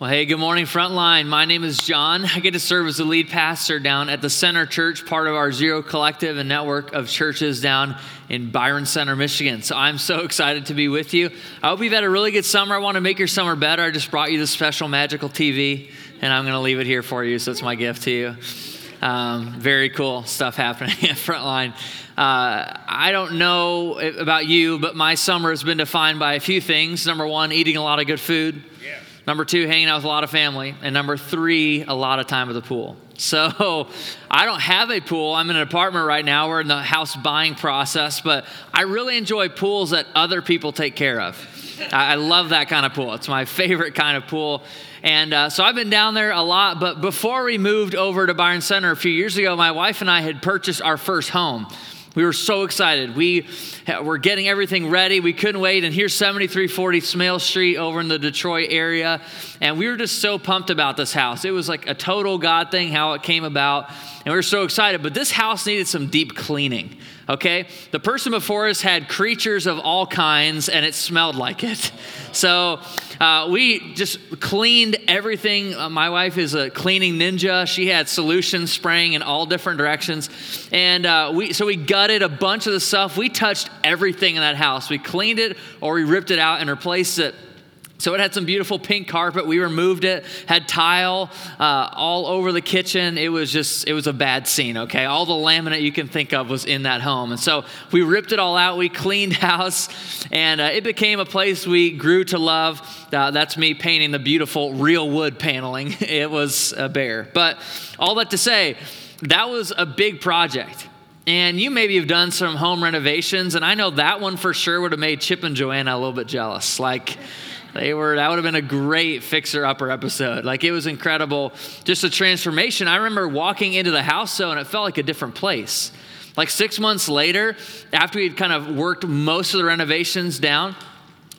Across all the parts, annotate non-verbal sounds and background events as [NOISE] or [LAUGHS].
Well, hey, good morning, Frontline. My name is John. I get to serve as the lead pastor down at the Center Church, part of our Zero Collective and network of churches down in Byron Center, Michigan. So I'm so excited to be with you. I hope you've had a really good summer. I want to make your summer better. I just brought you this special magical TV, and I'm going to leave it here for you. So it's my gift to you. Um, very cool stuff happening [LAUGHS] at Frontline. Uh, I don't know about you, but my summer has been defined by a few things. Number one, eating a lot of good food. Number two, hanging out with a lot of family. And number three, a lot of time at the pool. [LAUGHS] So I don't have a pool. I'm in an apartment right now. We're in the house buying process, but I really enjoy pools that other people take care of. I love that kind of pool. It's my favorite kind of pool. And uh, so I've been down there a lot. But before we moved over to Byron Center a few years ago, my wife and I had purchased our first home. We were so excited. We [LAUGHS] were getting everything ready. We couldn't wait. And here's 7340 Smale Street over in the Detroit area. And we were just so pumped about this house. It was like a total God thing, how it came about. And we were so excited. But this house needed some deep cleaning okay? The person before us had creatures of all kinds and it smelled like it. [LAUGHS] So uh, we just cleaned everything. Uh, my wife is a cleaning ninja. She had solutions spraying in all different directions. And uh, we, so we gutted a bunch of the stuff. We touched everything in that house. We cleaned it or we ripped it out and replaced it so it had some beautiful pink carpet. We removed it, had tile uh, all over the kitchen. It was just, it was a bad scene, okay? All the laminate you can think of was in that home. And so we ripped it all out. We cleaned [LAUGHS] house, and uh, it became a place we grew to love. Uh, that's me painting the beautiful real wood paneling. [LAUGHS] it was a bear. But all that to say, that was a big project. And you maybe have done some home renovations, and I know that one for sure would have made Chip and Joanna a little bit jealous. Like, they were that would have been a great fixer upper episode. Like it was incredible, just a transformation. I remember walking into the house though, and it felt like a different place. Like six months later, after we'd kind of worked most of the renovations down,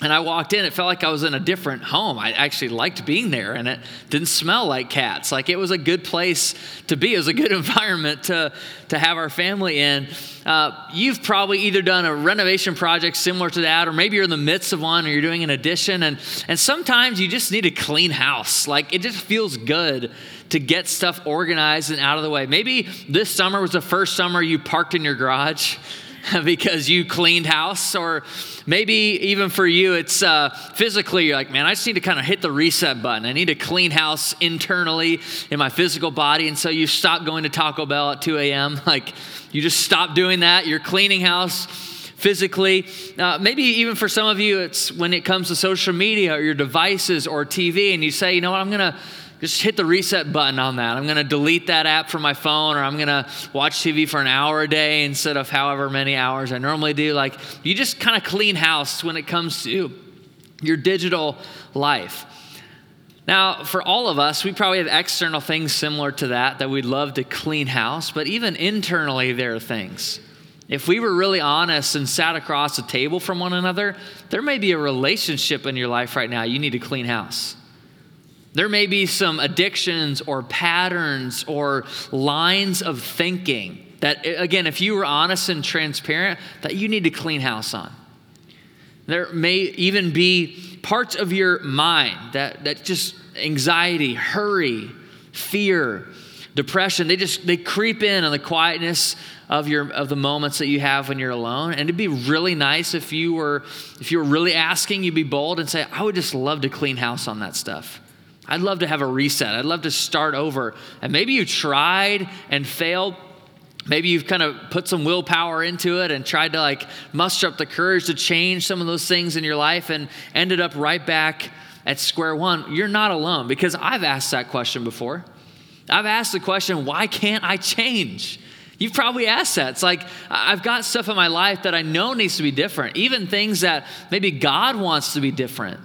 and I walked in, it felt like I was in a different home. I actually liked being there, and it didn't smell like cats. Like it was a good place to be. It was a good [LAUGHS] environment to, to have our family in. Uh, you've probably either done a renovation project similar to that, or maybe you're in the midst of one, or you're doing an addition. And, and sometimes you just need a clean house. Like it just feels good to get stuff organized and out of the way. Maybe this summer was the first summer you parked in your garage [LAUGHS] because you cleaned house, or maybe even for you, it's uh, physically, you're like, man, I just need to kind of hit the reset button. I need to clean house internally in my physical body. And so you stop going to Taco Bell at 2 a.m. [LAUGHS] Like, you just stop doing that. You're cleaning house physically. Uh, maybe even for some of you, it's when it comes to social media or your devices or TV, and you say, you know what, I'm going to just hit the reset button on that. I'm going to delete that app from my phone or I'm going to watch TV for an hour a day instead of however many hours I normally do. Like, you just kind of clean house when it comes to your digital life. Now, for all of us, we probably have external things similar to that that we'd love to clean house, but even internally, there are things. If we were really honest and sat across a table from one another, there may be a relationship in your life right now you need to clean house. There may be some addictions or patterns or lines of thinking that, again, if you were honest and transparent, that you need to clean house on. There may even be parts of your mind that, that just anxiety, hurry, fear, depression, they just they creep in on the quietness of your of the moments that you have when you're alone. And it'd be really nice if you were if you were really asking, you'd be bold and say, I would just love to clean house on that stuff. I'd love to have a reset. I'd love to start over. And maybe you tried and failed. Maybe you've kind of put some willpower into it and tried to like muster up the courage to change some of those things in your life and ended up right back at square one. You're not alone because I've asked that question before. I've asked the question, why can't I change? You've probably asked that. It's like, I've got stuff in my life that I know needs to be different, even things that maybe God wants to be different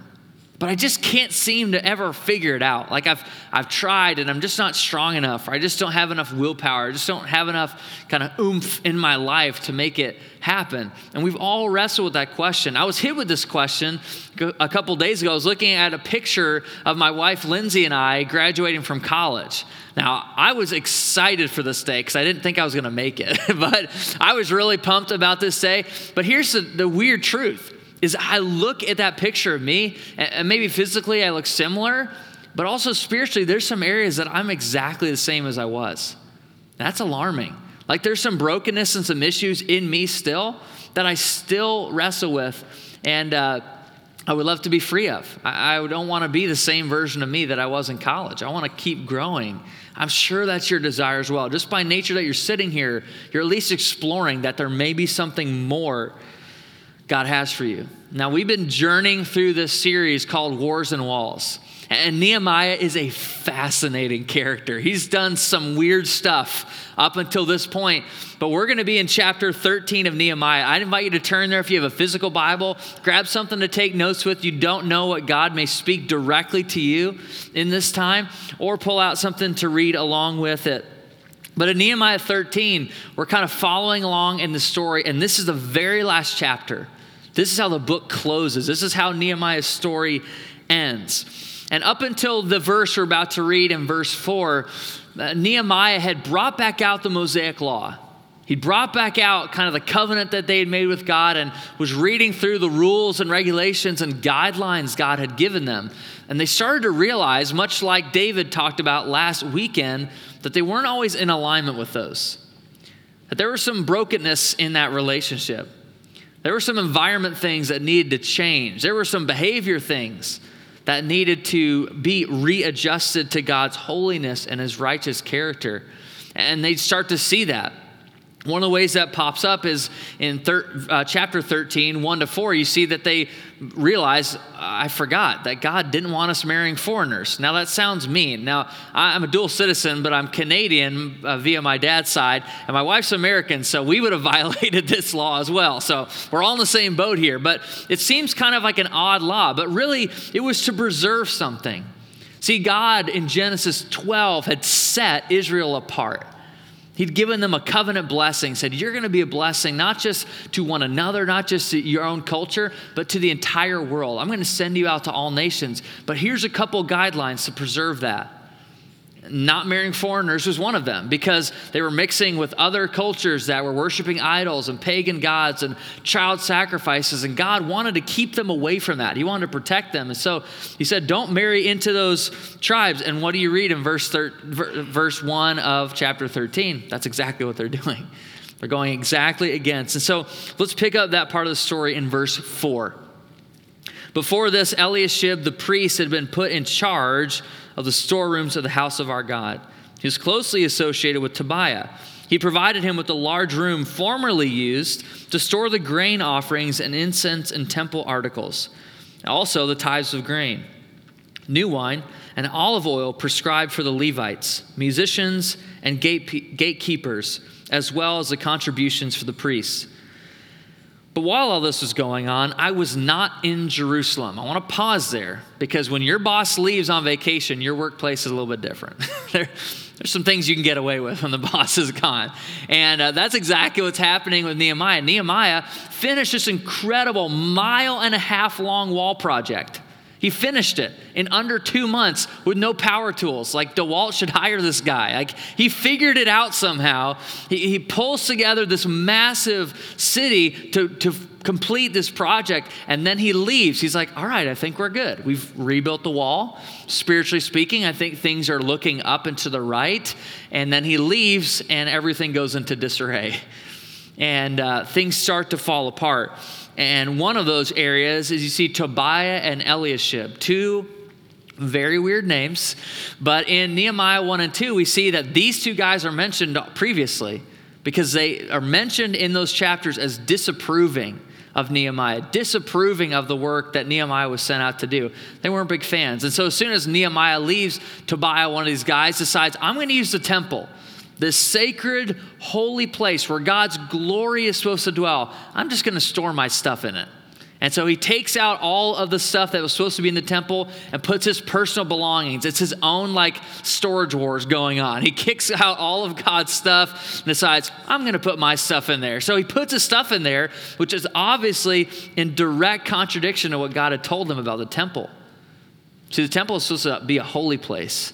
but I just can't seem to ever figure it out. Like I've I've tried and I'm just not strong enough, or I just don't have enough willpower, I just don't have enough kind of oomph in my life to make it happen. And we've all wrestled with that question. I was hit with this question a couple days ago. I was looking at a picture of my wife Lindsay and I graduating from college. Now, I was excited for this day because I didn't think I was going to make it, [LAUGHS] but I was really pumped about this day. But here's the, the weird truth is I look at that picture of me, and maybe physically I look similar, but also spiritually, there's some areas that I'm exactly the same as I was. That's alarming. Like there's some brokenness and some issues in me still that I still wrestle with. And uh, I would love to be free of. I, I don't want to be the same version of me that I was in college. I want to keep growing. I'm sure that's your desire as well. Just by nature that you're sitting here, you're at least exploring that there may be something more God has for you. Now, we've been journeying through this series called Wars and Walls. And Nehemiah is a fascinating character. He's done some weird stuff up until this point, but we're going to be in chapter 13 of Nehemiah. I'd invite you to turn there if you have a physical Bible, grab something to take notes with. You don't know what God may speak directly to you in this time, or pull out something to read along with it. But in Nehemiah 13, we're kind of following along in the story, and this is the very last chapter. This is how the book closes. This is how Nehemiah's story ends. And up until the verse we're about to read in verse 4, uh, Nehemiah had brought back out the Mosaic Law. He brought back out kind of the covenant that they had made with God and was reading through the rules and regulations and guidelines God had given them. And they started to realize, much like David talked about last weekend, that they weren't always in alignment with those. That there was some brokenness in that relationship. There were some environment things that needed to change. There were some behavior things that needed to be readjusted to God's holiness and his righteous character. And they'd start to see that. One of the ways that pops up is in thir- uh, chapter 13, 1 to 4, you see that they realize, I forgot that God didn't want us marrying foreigners. Now, that sounds mean. Now, I'm a dual citizen, but I'm Canadian uh, via my dad's side, and my wife's American, so we would have [LAUGHS] violated this law as well. So we're all in the same boat here. But it seems kind of like an odd law, but really, it was to preserve something. See, God in Genesis 12 had set Israel apart. He'd given them a covenant blessing, said, You're going to be a blessing, not just to one another, not just to your own culture, but to the entire world. I'm going to send you out to all nations. But here's a couple guidelines to preserve that not marrying foreigners was one of them because they were mixing with other cultures that were worshiping idols and pagan gods and child sacrifices. And God wanted to keep them away from that. He wanted to protect them. And so he said, Don't marry into those tribes. And what do you read in verse, thir- verse 1 of chapter 13? That's exactly what they're [LAUGHS] doing. They're going exactly against. And so let's pick up that part of the story in verse 4. Before this, Eliashib, the priest, had been put in charge of the storerooms of the house of our God. He was closely associated with Tobiah. He provided him with a large room formerly used to store the grain offerings and incense and temple articles, also the tithes of grain, new wine, and olive oil prescribed for the Levites, musicians, and gate- gatekeepers, as well as the contributions for the priests. But while all this was going on, I was not in Jerusalem. I want to pause there because when your boss leaves on vacation, your workplace is a little bit different. [LAUGHS] there, there's some things you can get away with when the [LAUGHS] boss is gone. And uh, that's exactly what's happening with Nehemiah. Nehemiah finished this incredible mile and a half long wall project. He finished it in under two months with no power tools. Like DeWalt should hire this guy. Like he figured it out somehow. He, he pulls together this massive city to, to complete this project, and then he leaves. He's like, All right, I think we're good. We've rebuilt the wall. Spiritually speaking, I think things are looking up and to the right. And then he leaves, and everything goes into disarray. And uh, things start to fall apart. And one of those areas is you see Tobiah and Eliashib, two very weird names. But in Nehemiah 1 and 2, we see that these two guys are mentioned previously because they are mentioned in those chapters as disapproving of Nehemiah, disapproving of the work that Nehemiah was sent out to do. They weren't big fans. And so as soon as Nehemiah leaves, Tobiah, one of these guys, decides, I'm going to use the temple this sacred, holy place where God's glory is supposed to dwell, I'm just going to store my stuff in it. And so he takes out all of the stuff that was supposed to be in the temple and puts his personal belongings. It's his own like storage wars going on. He kicks out all of God's stuff and decides, I'm going to put my stuff in there. So he puts his stuff in there, which is obviously in direct contradiction to what God had told him about the temple. See, the temple is supposed to be a holy place,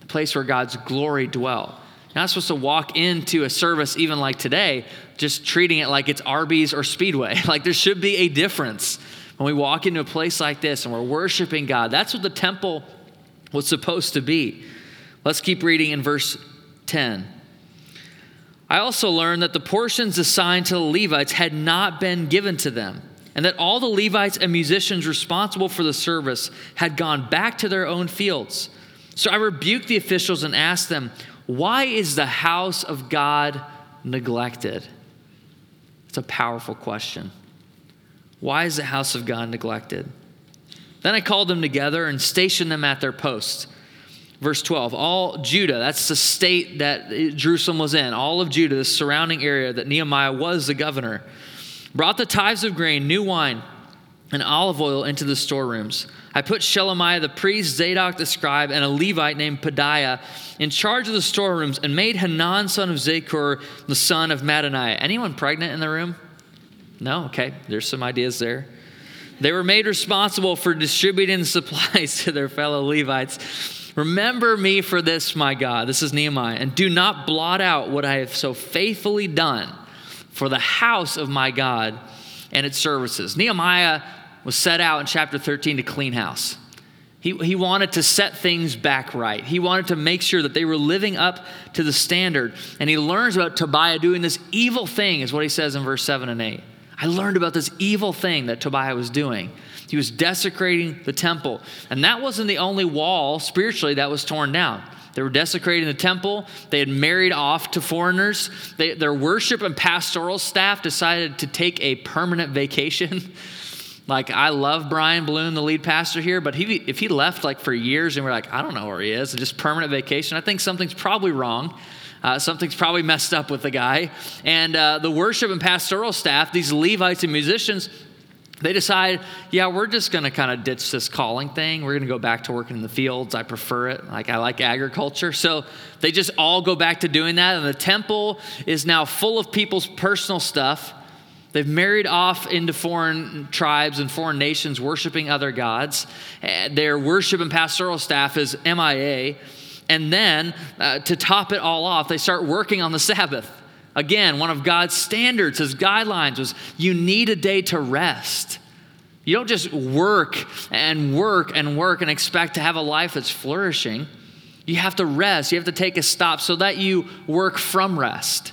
the place where God's glory dwells. Not supposed to walk into a service even like today, just treating it like it's Arby's or Speedway. [LAUGHS] Like there should be a difference when we walk into a place like this and we're worshiping God. That's what the temple was supposed to be. Let's keep reading in verse 10. I also learned that the portions assigned to the Levites had not been given to them, and that all the Levites and musicians responsible for the service had gone back to their own fields. So I rebuked the officials and asked them, Why is the house of God neglected? It's a powerful question. Why is the house of God neglected? Then I called them together and stationed them at their posts. Verse 12, all Judah, that's the state that Jerusalem was in, all of Judah, the surrounding area that Nehemiah was the governor, brought the tithes of grain, new wine, and olive oil into the storerooms. I put Shelemiah the priest, Zadok the scribe, and a Levite named Pedaiah in charge of the storerooms and made Hanan son of Zaccur the son of Mattaniah. Anyone pregnant in the room? No? Okay, there's some ideas there. They were made responsible for distributing [LAUGHS] supplies to their fellow Levites. Remember me for this, my God. This is Nehemiah. And do not blot out what I have so faithfully done for the house of my God and its services. Nehemiah was set out in chapter 13 to clean house. He, he wanted to set things back right. He wanted to make sure that they were living up to the standard. And he learns about Tobiah doing this evil thing, is what he says in verse 7 and 8. I learned about this evil thing that Tobiah was doing. He was desecrating the temple. And that wasn't the only wall spiritually that was torn down. They were desecrating the temple. They had married off to foreigners. They, their worship and pastoral staff decided to take a permanent vacation. [LAUGHS] like, I love Brian Bloom, the lead pastor here, but he, if he left like for years and we're like, I don't know where he is, just permanent vacation, I think something's probably wrong. Uh, something's probably messed up with the guy. And uh, the worship and pastoral staff, these Levites and musicians, they decide, yeah, we're just going to kind of ditch this calling thing. We're going to go back to working in the fields. I prefer it. Like, I like agriculture. So they just all go back to doing that. And the temple is now full of people's personal stuff. They've married off into foreign tribes and foreign nations, worshiping other gods. Their worship and pastoral staff is MIA. And then uh, to top it all off, they start working on the Sabbath. Again, one of God's standards, his guidelines was you need a day to rest. You don't just work and work and work and expect to have a life that's flourishing. You have to rest. You have to take a stop so that you work from rest.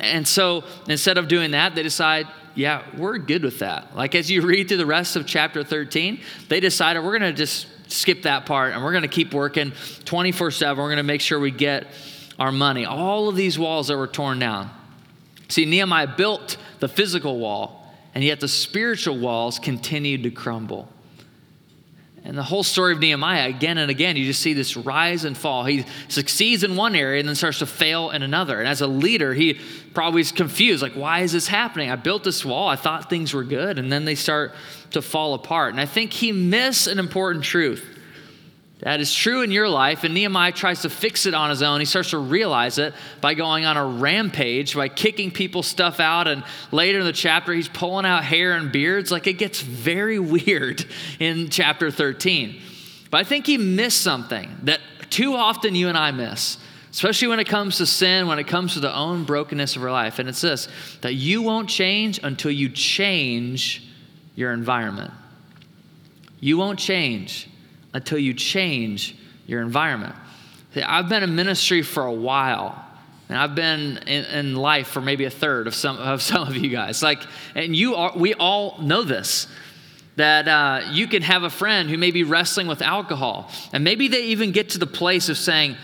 And so instead of doing that, they decide, yeah, we're good with that. Like as you read through the rest of chapter 13, they decided we're going to just skip that part and we're going to keep working 24 7. We're going to make sure we get our money. All of these walls that were torn down. See, Nehemiah built the physical wall, and yet the spiritual walls continued to crumble. And the whole story of Nehemiah, again and again, you just see this rise and fall. He succeeds in one area and then starts to fail in another. And as a leader, he probably is confused like, why is this happening? I built this wall, I thought things were good, and then they start to fall apart. And I think he missed an important truth. That is true in your life, and Nehemiah tries to fix it on his own. He starts to realize it by going on a rampage, by kicking people's stuff out. And later in the chapter, he's pulling out hair and beards. Like it gets very [LAUGHS] weird in chapter 13. But I think he missed something that too often you and I miss, especially when it comes to sin, when it comes to the own brokenness of our life. And it's this that you won't change until you change your environment. You won't change until you change your environment. See, I've been in ministry for a while, and I've been in, in, life for maybe a third of some of some of you guys. Like, and you are, we all know this. That uh, you can have a friend who may be wrestling with alcohol, and maybe they even get to the place of saying,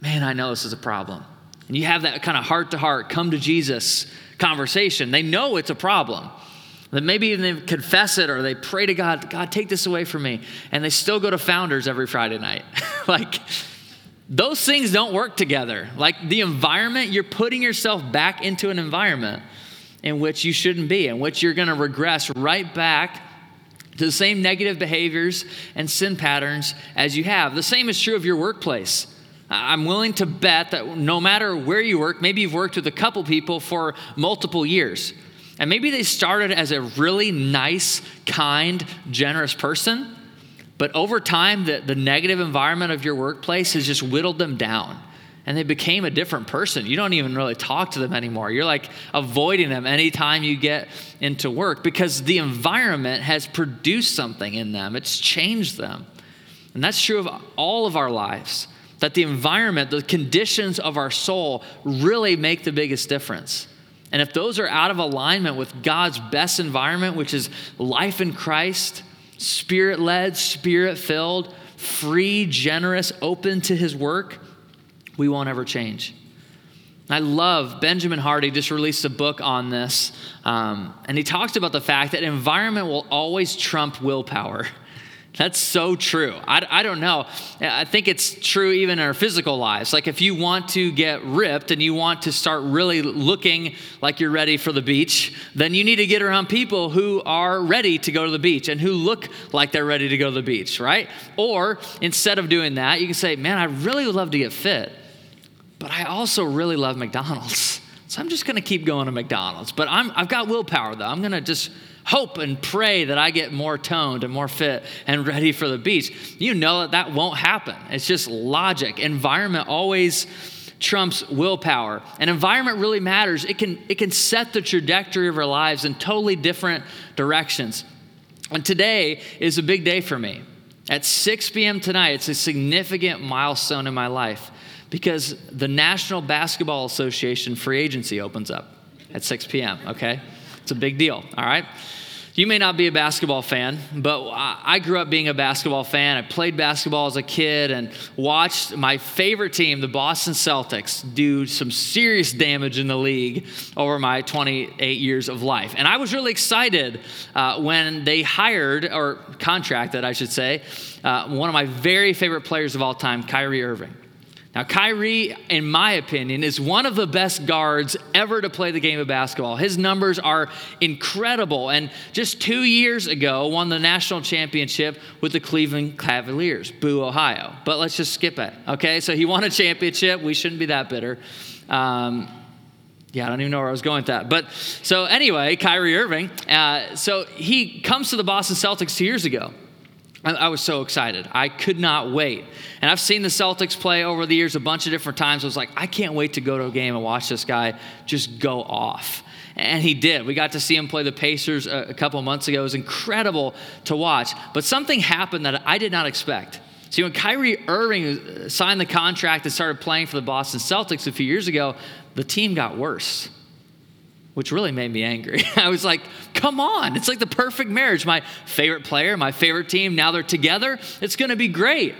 "Man, I know this is a problem." And you have that kind of heart to heart, come to Jesus conversation. They know it's a problem. That maybe even they confess it or they pray to God, God, take this away from me. And they still go to founders every Friday night. [LAUGHS] like, those things don't work together. Like the environment, you're putting yourself back into an environment in which you shouldn't be, in which you're going to regress right back to the same negative behaviors and sin patterns as you have. The same is true of your workplace. I'm willing to bet that no matter where you work, maybe you've worked with a couple people for multiple years. And maybe they started as a really nice, kind, generous person, but over time, the, the negative environment of your workplace has just whittled them down. And they became a different person. You don't even really talk to them anymore. You're like avoiding them anytime you get into work because the environment has produced something in them, it's changed them. And that's true of all of our lives, that the environment, the conditions of our soul really make the biggest difference. And if those are out of alignment with God's best environment, which is life in Christ, spirit led, spirit filled, free, generous, open to his work, we won't ever change. I love Benjamin Hardy just released a book on this, um, and he talks about the fact that environment will always trump willpower. [LAUGHS] That's so true. I, I don't know. I think it's true even in our physical lives. Like if you want to get ripped and you want to start really looking like you're ready for the beach, then you need to get around people who are ready to go to the beach and who look like they're ready to go to the beach, right? Or instead of doing that, you can say, man, I really would love to get fit, but I also really love McDonald's. [LAUGHS] So I'm just going to keep going to McDonald's. But I'm, I've got willpower though. I'm going to just hope and pray that I get more toned and more fit and ready for the beach. You know that that won't happen. It's just logic. Environment always trumps willpower. And environment really matters. It can, it can set the trajectory of our lives in totally different directions. And today is a big day for me. At 6 p.m. tonight, it's a significant milestone in my life because the National Basketball Association free agency opens up at 6 p.m., okay? It's a big deal, all right? You may not be a basketball fan, but I grew up being a basketball fan. I played basketball as a kid and watched my favorite team, the Boston Celtics, do some serious damage in the league over my 28 years of life. And I was really excited uh, when they hired, or contracted, I should say, uh, one of my very favorite players of all time, Kyrie Irving. Now, Kyrie, in my opinion, is one of the best guards ever to play the game of basketball. His numbers are incredible, and just two years ago, won the national championship with the Cleveland Cavaliers, Boo, Ohio. But let's just skip it, okay? So he won a championship. We shouldn't be that bitter. Um, yeah, I don't even know where I was going with that. But so anyway, Kyrie Irving. Uh, so he comes to the Boston Celtics two years ago. I, was so excited. I could not wait. And I've seen the Celtics play over the years a bunch of different times. I was like, I can't wait to go to a game and watch this guy just go off. And he did. We got to see him play the Pacers a, couple months ago. It was incredible to watch. But something happened that I did not expect. See, when Kyrie Irving signed the contract and started playing for the Boston Celtics a few years ago, the team got worse which really made me angry. [LAUGHS] I was like, come on, it's like the perfect marriage. My favorite player, my favorite team, now they're together. It's going to be great.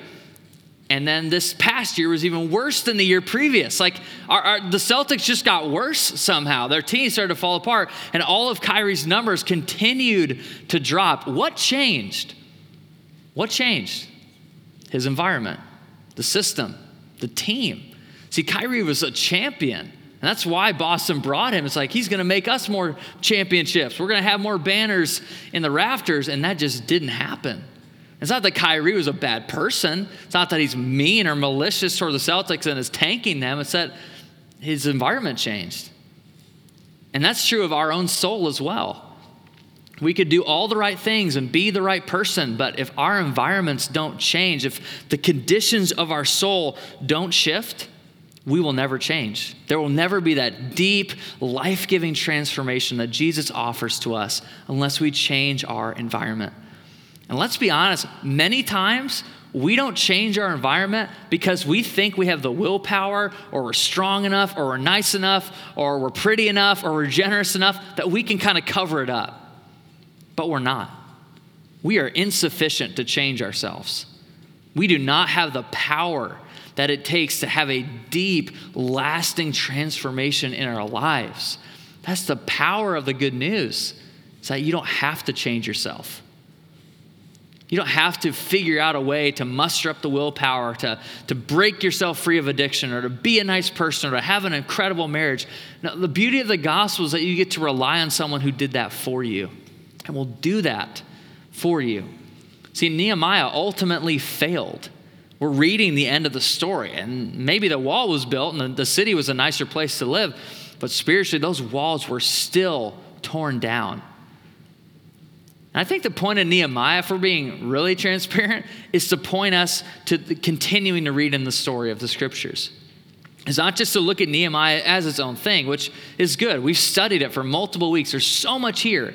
And then this past year was even worse than the year previous. Like our, our, the Celtics just got worse somehow. Their team started to fall apart, and all of Kyrie's numbers continued to drop. What changed? What changed? His environment, the system, the team. See, Kyrie was a champion. And that's why Boston brought him. It's like he's going to make us more championships. We're going to have more banners in the rafters. And that just didn't happen. It's not that Kyrie was a bad person. It's not that he's mean or malicious toward the Celtics and is tanking them. It's that his environment changed. And that's true of our own soul as well. We could do all the right things and be the right person, but if our environments don't change, if the conditions of our soul don't shift, we will never change. There will never be that deep, life giving transformation that Jesus offers to us unless we change our environment. And let's be honest, many times we don't change our environment because we think we have the willpower or we're strong enough or we're nice enough or we're pretty enough or we're generous enough that we can kind of cover it up. But we're not. We are insufficient to change ourselves. We do not have the power that it takes to have a deep, lasting transformation in our lives. That's the power of the good news. It's that you don't have to change yourself. You don't have to figure out a way to muster up the willpower to, to break yourself free of addiction or to be a nice person or to have an incredible marriage. Now, the beauty of the gospel is that you get to rely on someone who did that for you and will do that for you. See, Nehemiah ultimately failed we're reading the end of the story. And maybe the wall was built and the, city was a nicer place to live, but spiritually, those walls were still torn down. And I think the point of Nehemiah, we're being really transparent, is to point us to continuing to read in the story of the scriptures. It's not just to look at Nehemiah as its own thing, which is good. We've studied it for multiple weeks. There's so much here.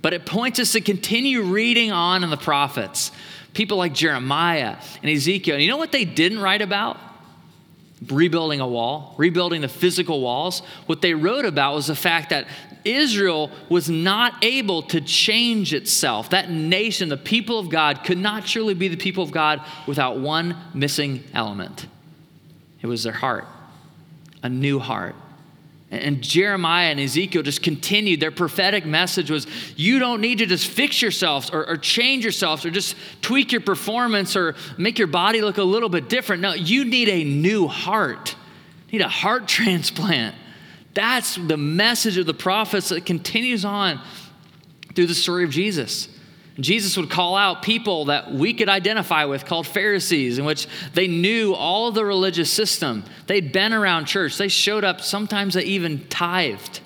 But it points us to continue reading on in the prophets, people like Jeremiah and Ezekiel. And you know what they didn't write about? Rebuilding a wall, rebuilding the physical walls. What they wrote about was the fact that Israel was not able to change itself. That nation, the people of God, could not truly be the people of God without one missing element it was their heart, a new heart. And Jeremiah and Ezekiel just continued. Their prophetic message was you don't need to just fix yourselves or, or, change yourselves or just tweak your performance or make your body look a little bit different. No, you need a new heart. You need a heart [LAUGHS] transplant. That's the message of the prophets that continues on through the story of Jesus. Jesus would call out people that we could identify with called Pharisees, in which they knew all the religious system. They'd been around church, they showed up, sometimes they even tithed.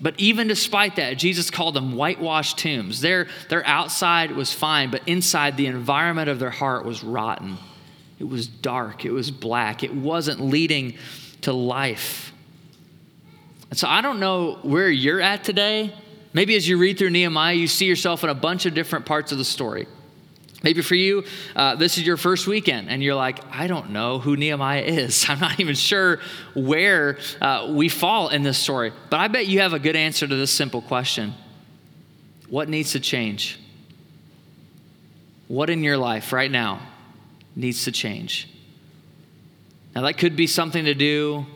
But even despite that, Jesus called them whitewashed tombs. Their, their outside was fine, but inside the environment of their heart was rotten. It was dark, it was black, it wasn't leading to life. And so I don't know where you're at today. Maybe as you read through Nehemiah, you see yourself in a bunch of different parts of the story. Maybe for you, uh, this is your first weekend, and you're like, I don't know who Nehemiah is. [LAUGHS] I'm not even sure where uh, we fall in this story. But I bet you have a good answer to this simple question What needs to change? What in your life right now needs to change? Now, that could be something to do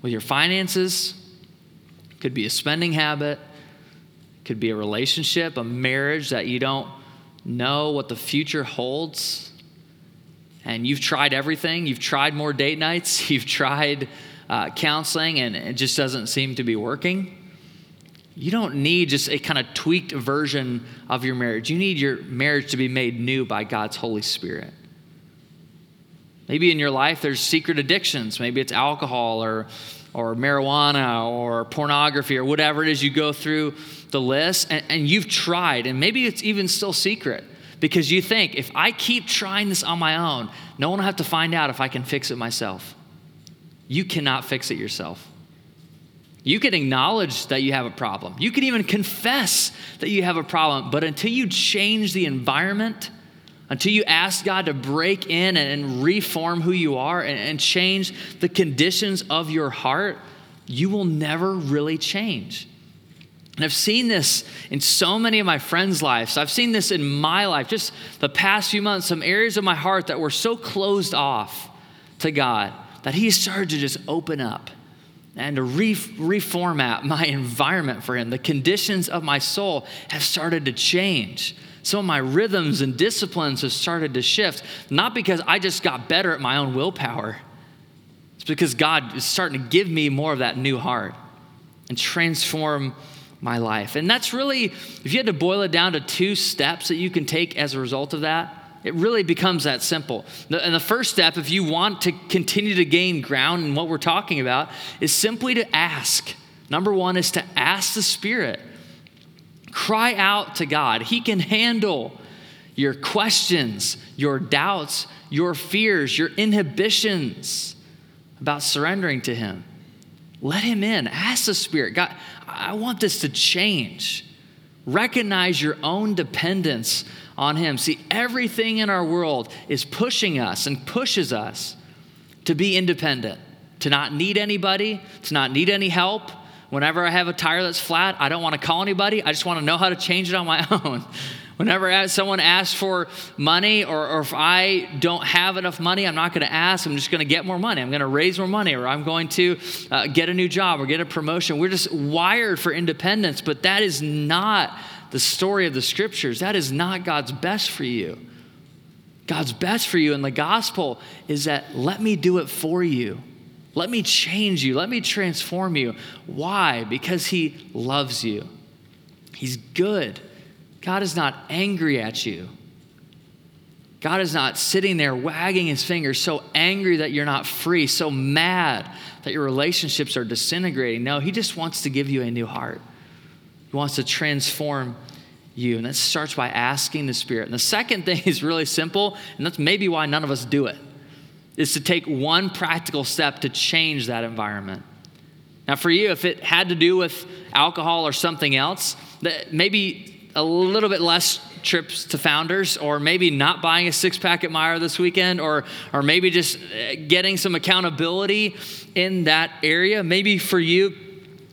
with your finances, could be a spending habit, could be a relationship, a marriage that you don't know what the future holds. And you've tried everything. You've tried more date nights. [LAUGHS] You've tried uh, counseling, and it just doesn't seem to be working. You don't need just a kind of tweaked version of your marriage. You need your marriage to be made new by God's Holy Spirit. Maybe in your life there's secret addictions. Maybe it's alcohol or, or marijuana or pornography or whatever it is you go through the list and, and you've tried, and maybe it's even still secret because you think if I keep trying this on my own, no one will have to find out if I can fix it myself. You cannot fix it yourself. You can acknowledge that you have a problem. You can even confess that you have a problem, but until you change the environment, until you ask God to break in and reform who you are and change the conditions of your heart, you will never really change. And I've seen this in so many of my friends' lives. I've seen this in my life, just the past few months, some areas of my heart that were so closed off to God that He started to just open up and to re- reformat my [LAUGHS] environment for Him. The conditions of my soul have started to change. Some of my rhythms and disciplines have started to shift, not because I just got better at my own willpower, it's because God is starting to give me more of that new heart and transform my life. And that's really, if you had to boil it down to two steps that you can take as a result of that, it really becomes that simple. And the first step, if you want to continue to gain ground in what we're talking about, is simply to ask. Number one is to ask the Spirit. Cry out to God. He can handle your questions, your doubts, your fears, your inhibitions about surrendering to Him. Let Him in. Ask the Spirit. God, I want this to change. Recognize your own dependence on Him. See, everything in our world is pushing us and pushes us to be independent, to not need anybody, to not need any help. Whenever I have a tire that's flat, I don't want to call anybody. I just want to know how to change it on my [LAUGHS] own. Whenever someone asks for money, or, or, if I don't have enough money, I'm not going to ask. I'm just going to get more money. I'm going to raise more money, or I'm going to uh, get a new job or get a promotion. We're just wired for independence, but that is not the story of the scriptures. That is not God's best for you. God's best for you in the gospel is that let me do it for you. Let me change you. Let me transform you. Why? Because He loves you. He's good. God is not angry at you. God is not sitting there wagging his finger, so angry that you're not free, so mad that your relationships are disintegrating. No, he just wants to give you a new heart. He wants to transform you. And that starts by asking the Spirit. And the second thing [LAUGHS] is really simple, and that's maybe why none of us do it, is to take one practical step to change that environment. Now, for you, if it had to do with alcohol or something else, that maybe a little bit less trips to Founders, or maybe not buying a six pack at Meijer this weekend, or, or maybe just uh, getting some accountability in that area. Maybe for you,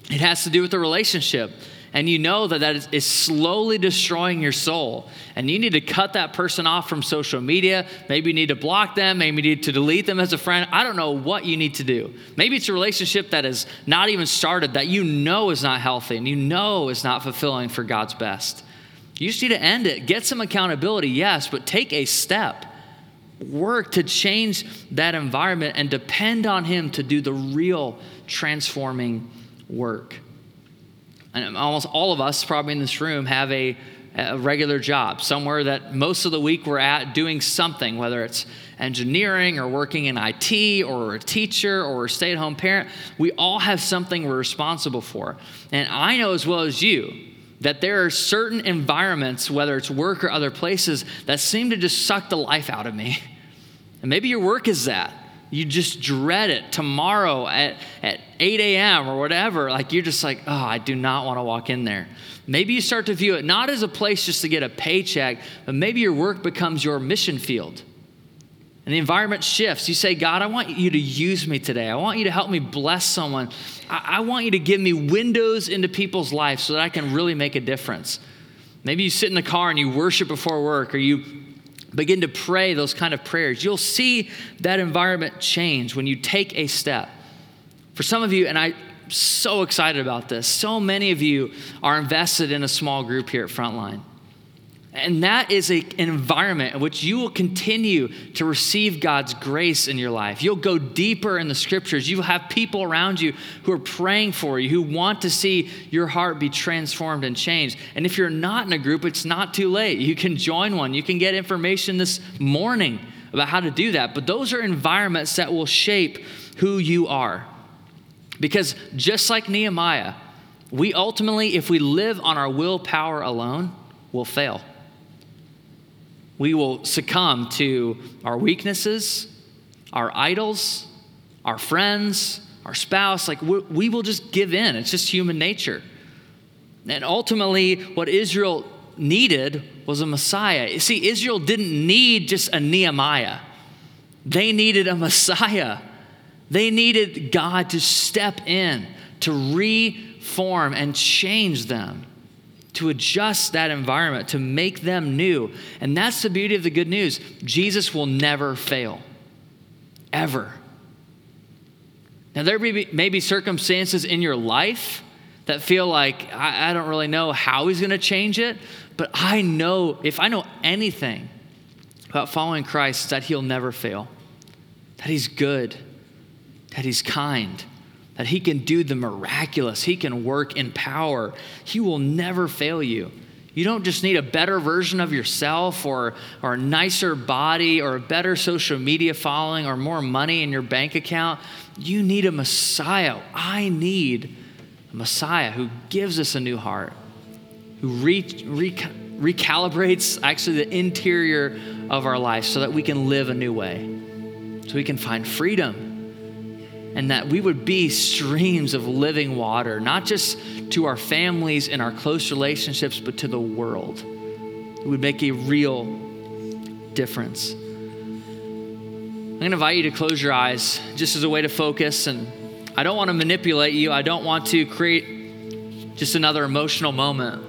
it has to do with the relationship and you know that that is slowly destroying your soul, and you need to cut that person off from social media. Maybe you need to block them, maybe you need to delete them as a friend. I don't know what you need to do. Maybe it's a relationship that is not even started that you know is not healthy and you know is not fulfilling for God's best. You just need to end it. Get some accountability, yes, but take a step. Work to change that environment and depend on Him to do the real transforming work and almost all of us probably in this room have a, a, regular job somewhere that most of the week we're at doing something whether it's engineering or working in it or a teacher or a stay-at-home parent. We all have something we're responsible for. And i know as well as you that there are certain environments whether it's work or other places that seem to just suck the life out of me. And maybe your work is that you just dread it tomorrow at, at 8 a.m. or whatever. Like you're just like, oh, I do not want to walk in there. Maybe you start to view it not as a place just to get a paycheck, but maybe your work becomes your mission field. And the environment shifts. You say, God, I want you to use me today. I want you to help me bless someone. I, I want you to give me windows into people's lives so that I can really make a difference. Maybe you sit in the car and you worship before work, or you begin to pray those kind of prayers, you'll see that environment change when you take a step. For some of you, and I'm so excited about this, so many of you are invested in a small group here at Frontline. And that is a, an environment in which you will continue to receive God's grace in your life. You'll go deeper in the scriptures. You will have people around you who are praying for you, who want to see your heart be transformed and changed. And if you're not in a group, it's not too late. You can join one. You can get information this morning about how to do that. But those are environments that will shape who you are. Because just like Nehemiah, we ultimately, if we live on our willpower alone, will fail we will succumb to our weaknesses, our idols, our friends, our spouse. Like we will just give in. It's just human nature. And ultimately, what Israel needed was a Messiah. You see, Israel didn't need just a Nehemiah, they needed a Messiah. They needed God to step in, to reform and change them to adjust that environment, to make them new. And that's the beauty of the good news. Jesus will never fail, ever. Now, there may be, circumstances in your life that feel like I, I don't really know how he's going to change it, but I know, if I know anything about following Christ, that he'll never fail, that he's good, that he's kind, that He can do the miraculous, He can work in power. He will never fail you. You don't just need a better version of yourself or, or a nicer body or a better social media following or more money in your bank account. You need a Messiah. I need a Messiah who gives us a new heart, who re, re, recalibrates actually the interior of our life so that we can live a new way, so we can find freedom and that we would be streams of living water, not just to our families and our close relationships, but to the world. It would make a real difference. I'm going to invite you to close your eyes just as a way to focus. And I don't want to manipulate you, I don't want to create just another emotional moment.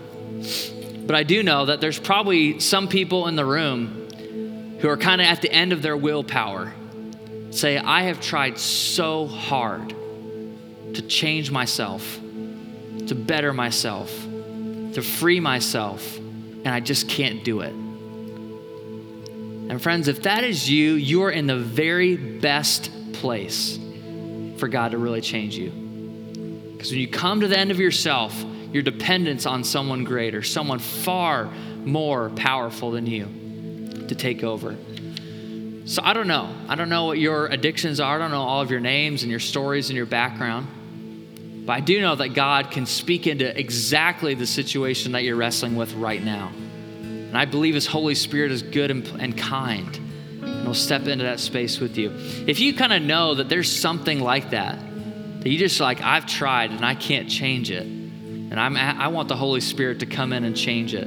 But I do know that there's probably some people in the room who are kind of at the end of their willpower Say, I have tried so hard to change myself, to better myself, to free myself, and I just can't do it. And friends, if that is you, you are in the very best place for God to really change you. Because when you come to the end of yourself, your dependence on someone greater, someone far more powerful than you to take over. So I don't know. I don't know what your addictions are. I don't know all of your names and your stories and your background. But I do know that God can speak into exactly the situation that you're wrestling with right now. And I believe His Holy Spirit is good and, and kind. And He'll step into that space with you. If you kind of know that there's something like that, that you just like, I've tried and I can't change it, and I'm, I want the Holy Spirit to come in and change it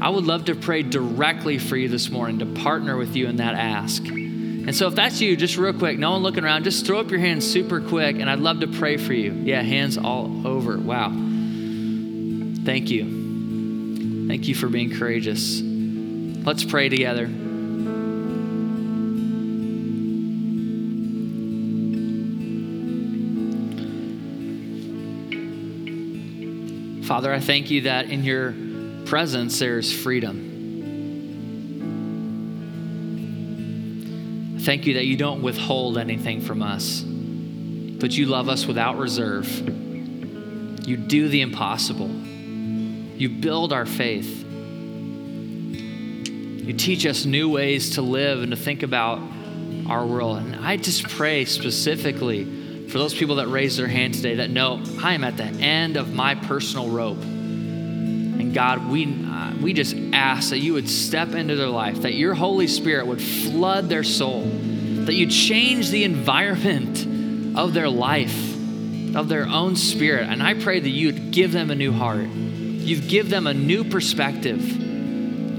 I would love to pray directly for you this morning to partner with you in that ask. And so, if that's you, just real quick, no one looking around, just throw up your hands super quick, and I'd love to pray for you. Yeah, hands all over. Wow. Thank you. Thank you for being courageous. Let's pray together. Father, I thank you that in your presence there's freedom. Thank you that you don't withhold anything from us, but you love us without reserve. You do the impossible. You build our faith. You teach us new ways to live and to think about our world. And I just pray specifically for those people that raise their hand today that know I am at the end of my personal rope. God, we, uh, we just ask that you would step into their life, that your Holy Spirit would flood their soul, that you change the environment of their life, of their own spirit. And I pray that you would give them a new heart. You'd give them a new perspective.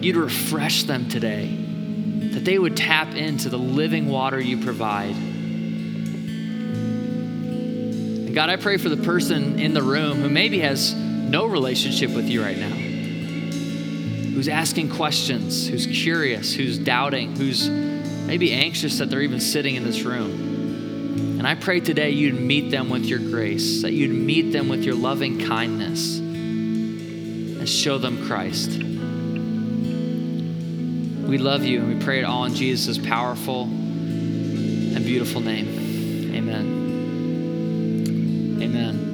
You'd refresh them today, that they would tap into the living water you provide. And God, I pray for the person in the room who maybe has no relationship with you right now, who's asking questions, who's curious, who's doubting, who's maybe anxious that they're even sitting in this room. And I pray today you'd meet them with your grace, that you'd meet them with your loving kindness and show them Christ. We love you and we pray it all in Jesus' powerful and beautiful name. Amen. Amen.